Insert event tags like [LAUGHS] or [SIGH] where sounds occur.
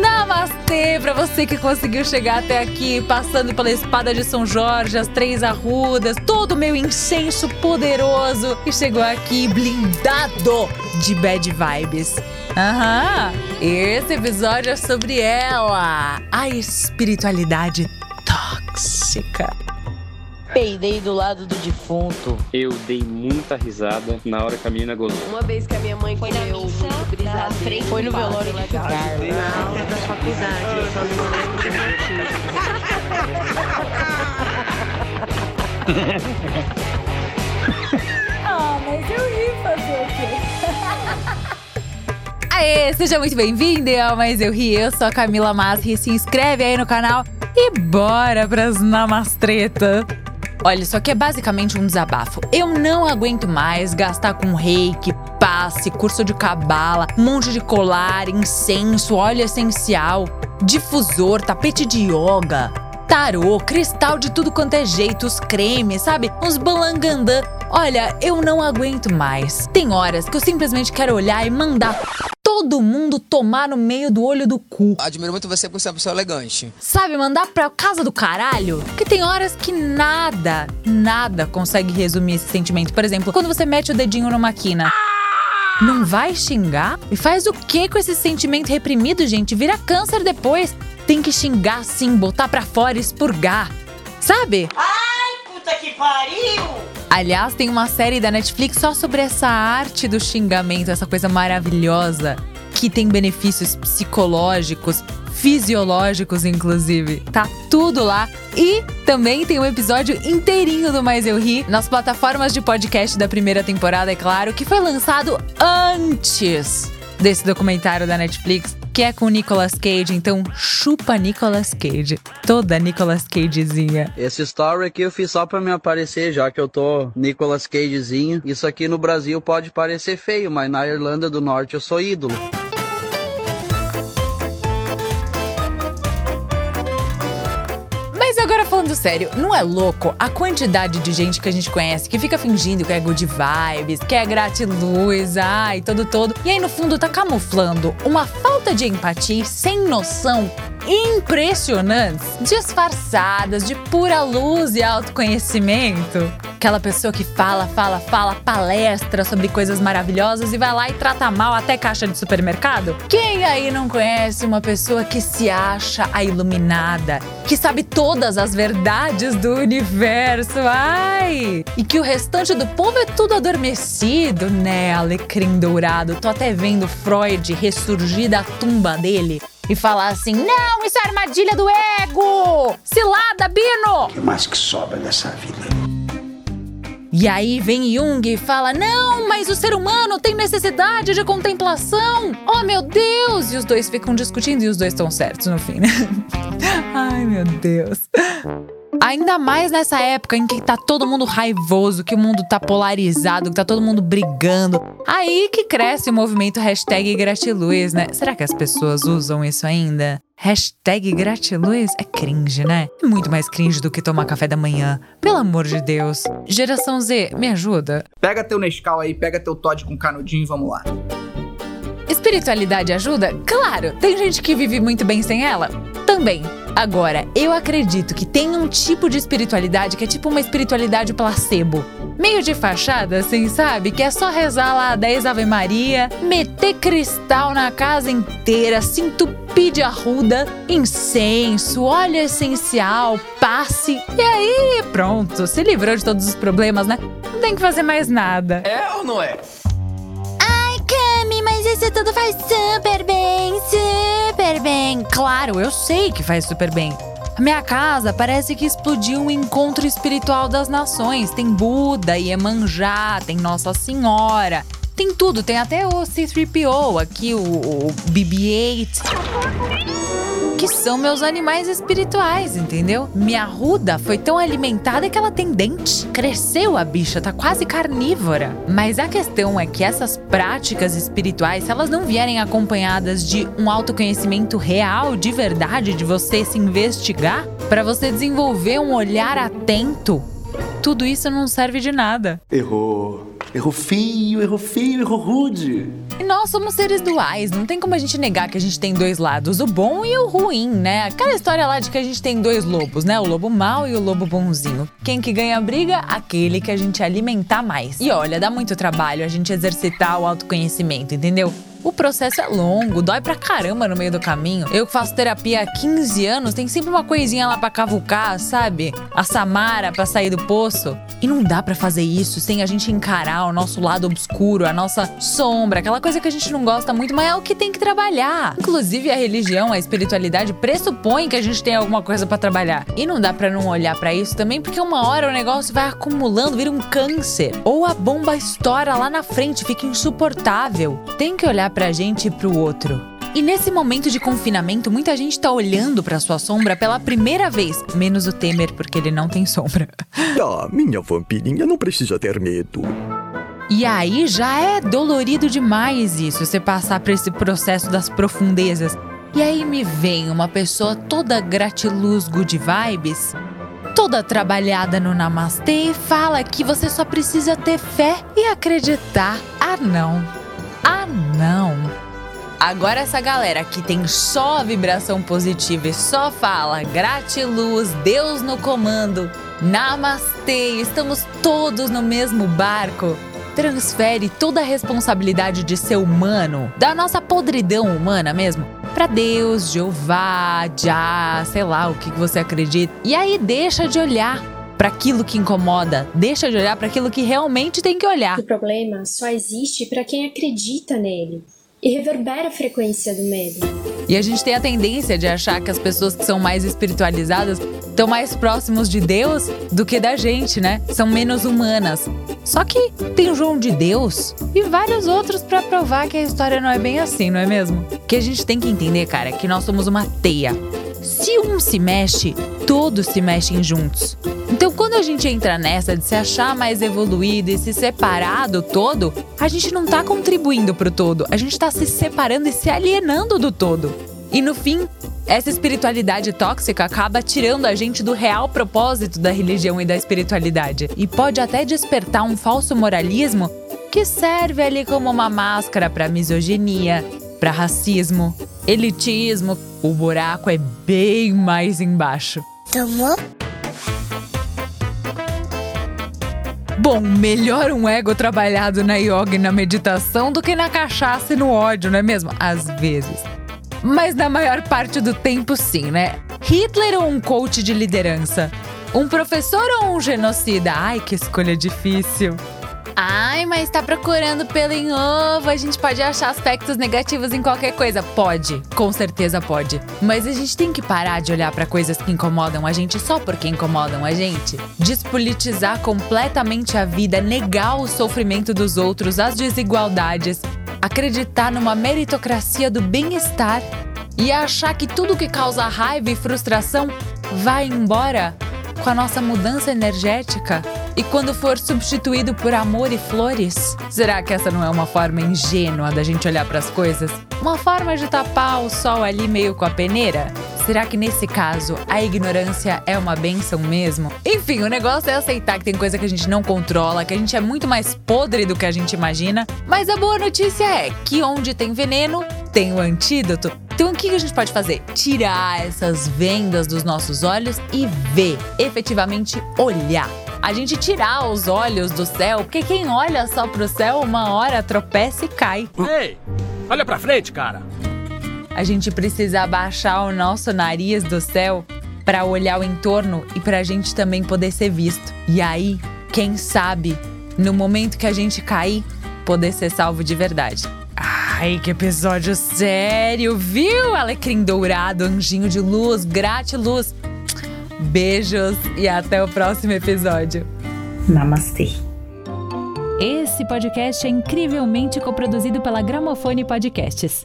Namastê pra você que conseguiu chegar até aqui, passando pela espada de São Jorge, as três arrudas, todo o meu incenso poderoso e chegou aqui blindado de bad vibes. Aham, esse episódio é sobre ela, a espiritualidade tóxica. Peidei do lado do defunto. Eu dei muita risada na hora que a menina gozou. Uma vez que a minha mãe foi na missa, na frente foi no velório do legal. Na aula da faculdade, eu só não lembro do motivo. [LAUGHS] Ah, mas eu ri fazer o quê? Aê, seja muito bem-vindo ao Mais Eu Ri, eu sou a Camila Masri, se inscreve aí no canal e bora pras namastretas. Olha, isso aqui é basicamente um desabafo. Eu não aguento mais gastar com reiki, passe, curso de cabala, monte de colar, incenso, óleo essencial, difusor, tapete de yoga, tarô, cristal de tudo quanto é jeito, os cremes, sabe? Uns balangandã. Olha, eu não aguento mais. Tem horas que eu simplesmente quero olhar e mandar todo mundo tomar no meio do olho do cu. Admiro muito você por ser uma pessoa elegante. Sabe, mandar pra casa do caralho? Que tem horas que nada, nada consegue resumir esse sentimento. Por exemplo, quando você mete o dedinho numa quina. Não vai xingar? E faz o que com esse sentimento reprimido, gente? Vira câncer depois. Tem que xingar sim, botar pra fora, expurgar. Sabe? Ai, puta que pariu! Aliás, tem uma série da Netflix só sobre essa arte do xingamento, essa coisa maravilhosa que tem benefícios psicológicos, fisiológicos, inclusive. Tá tudo lá. E também tem um episódio inteirinho do Mais Eu Ri nas plataformas de podcast da primeira temporada, é claro, que foi lançado antes desse documentário da Netflix, que é com Nicolas Cage, então chupa Nicolas Cage. Toda Nicolas Cagezinha. Esse story aqui eu fiz só pra me aparecer, já que eu tô Nicolas Cagezinho. Isso aqui no Brasil pode parecer feio, mas na Irlanda do Norte eu sou ídolo. Falando sério, não é louco? A quantidade de gente que a gente conhece que fica fingindo que é good vibes, que é gratiluz, ai, todo todo, e aí no fundo tá camuflando uma falta de empatia sem noção impressionantes, disfarçadas de pura luz e autoconhecimento. Aquela pessoa que fala, fala, fala, palestra sobre coisas maravilhosas e vai lá e trata mal até caixa de supermercado? Quem aí não conhece uma pessoa que se acha a iluminada, que sabe todas as verdades do universo? Ai! E que o restante do povo é tudo adormecido, né? Alecrim dourado. Tô até vendo Freud ressurgir da tumba dele e falar assim: não, isso é armadilha do ego! Cilada, Bino! O que mais que sobra dessa vida? E aí vem Jung e fala: não, mas o ser humano tem necessidade de contemplação! Oh meu Deus! E os dois ficam discutindo e os dois estão certos no fim, né? [LAUGHS] Ai meu Deus. Ainda mais nessa época em que tá todo mundo raivoso, que o mundo tá polarizado, que tá todo mundo brigando. Aí que cresce o movimento hashtag gratiluz, né? Será que as pessoas usam isso ainda? Hashtag gratiluz é cringe, né? É muito mais cringe do que tomar café da manhã. Pelo amor de Deus. Geração Z, me ajuda. Pega teu Nescau aí, pega teu Todd com canudinho e vamos lá. Espiritualidade ajuda? Claro! Tem gente que vive muito bem sem ela? Também. Agora, eu acredito que tem um tipo de espiritualidade que é tipo uma espiritualidade placebo. Meio de fachada, assim, sabe? Que é só rezar lá 10 Ave Maria, meter cristal na casa inteira, se entupir de arruda, incenso, óleo essencial, passe. E aí, pronto, se livrou de todos os problemas, né? Não tem que fazer mais nada. É ou não é? Isso tudo faz super bem, super bem. Claro, eu sei que faz super bem. A minha casa parece que explodiu um encontro espiritual das nações. Tem Buda, Iemanjá, tem Nossa Senhora. Tem tudo, tem até o C3PO aqui, o, o BB-8 que são meus animais espirituais, entendeu? Minha ruda foi tão alimentada que ela tem dente. Cresceu a bicha, tá quase carnívora. Mas a questão é que essas práticas espirituais, se elas não vierem acompanhadas de um autoconhecimento real, de verdade, de você se investigar, para você desenvolver um olhar atento, tudo isso não serve de nada. Errou. Errou feio, errou feio, errou rude. E nós somos seres duais, não tem como a gente negar que a gente tem dois lados, o bom e o ruim, né? Aquela história lá de que a gente tem dois lobos, né? O lobo mau e o lobo bonzinho. Quem que ganha a briga? Aquele que a gente alimentar mais. E olha, dá muito trabalho a gente exercitar o autoconhecimento, entendeu? O processo é longo, dói pra caramba no meio do caminho. Eu que faço terapia há 15 anos, tem sempre uma coisinha lá pra cavucar, sabe? A Samara pra sair do poço. E não dá pra fazer isso sem a gente encarar o nosso lado obscuro, a nossa sombra, aquela coisa que a gente não gosta muito, mas é o que tem que trabalhar. Inclusive a religião, a espiritualidade pressupõe que a gente tem alguma coisa pra trabalhar. E não dá pra não olhar pra isso também, porque uma hora o negócio vai acumulando, vira um câncer. Ou a bomba estoura lá na frente, fica insuportável. Tem que olhar pra gente e pro outro. E nesse momento de confinamento, muita gente tá olhando pra sua sombra pela primeira vez, menos o Temer, porque ele não tem sombra. [LAUGHS] Ah, minha vampirinha não precisa ter medo. E aí já é dolorido demais isso, você passar por esse processo das profundezas. E aí me vem uma pessoa toda gratiluz, good vibes, toda trabalhada no Namastê e fala que você só precisa ter fé e acreditar. Ah, não. Agora essa galera que tem só vibração positiva e só fala gratiluz, Deus no comando, namastê, estamos todos no mesmo barco. Transfere toda a responsabilidade de ser humano, da nossa podridão humana mesmo, para Deus, Jeová, Já, sei lá o que você acredita. E aí deixa de olhar para aquilo que incomoda, deixa de olhar para aquilo que realmente tem que olhar. O problema só existe para quem acredita nele e reverbera a frequência do medo. E a gente tem a tendência de achar que as pessoas que são mais espiritualizadas estão mais próximos de Deus do que da gente, né? São menos humanas. Só que tem o João de Deus e vários outros para provar que a história não é bem assim, não é mesmo? Que a gente tem que entender, cara, que nós somos uma teia. Se um se mexe, todos se mexem juntos. Então, quando a gente entra nessa de se achar mais evoluído e se separar do todo, a gente não tá contribuindo pro todo, a gente tá se separando e se alienando do todo. E no fim, essa espiritualidade tóxica acaba tirando a gente do real propósito da religião e da espiritualidade. E pode até despertar um falso moralismo que serve ali como uma máscara para misoginia, para racismo, elitismo. O buraco é bem mais embaixo. Tomou? Bom, melhor um ego trabalhado na yoga e na meditação do que na cachaça e no ódio, não é mesmo? Às vezes. Mas na maior parte do tempo, sim, né? Hitler ou um coach de liderança? Um professor ou um genocida? Ai, que escolha difícil. Ai, mas tá procurando pelo em ovo. A gente pode achar aspectos negativos em qualquer coisa. Pode, com certeza pode. Mas a gente tem que parar de olhar para coisas que incomodam a gente só porque incomodam a gente. Despolitizar completamente a vida, negar o sofrimento dos outros, as desigualdades, acreditar numa meritocracia do bem-estar e achar que tudo que causa raiva e frustração vai embora com a nossa mudança energética e quando for substituído por amor e flores? Será que essa não é uma forma ingênua da gente olhar para as coisas? Uma forma de tapar o sol ali meio com a peneira? Será que nesse caso a ignorância é uma benção mesmo? Enfim, o negócio é aceitar que tem coisa que a gente não controla, que a gente é muito mais podre do que a gente imagina. Mas a boa notícia é que onde tem veneno, tem o antídoto. Então o que a gente pode fazer? Tirar essas vendas dos nossos olhos e ver, efetivamente olhar. A gente tirar os olhos do céu, porque quem olha só pro céu, uma hora tropeça e cai. Ei, olha pra frente, cara. A gente precisa abaixar o nosso nariz do céu para olhar o entorno e para a gente também poder ser visto. E aí, quem sabe, no momento que a gente cair, poder ser salvo de verdade. Ai, que episódio sério, viu? Alecrim dourado, anjinho de luz, gratiluz. Beijos e até o próximo episódio. Namastê. Esse podcast é incrivelmente coproduzido pela Gramofone Podcasts.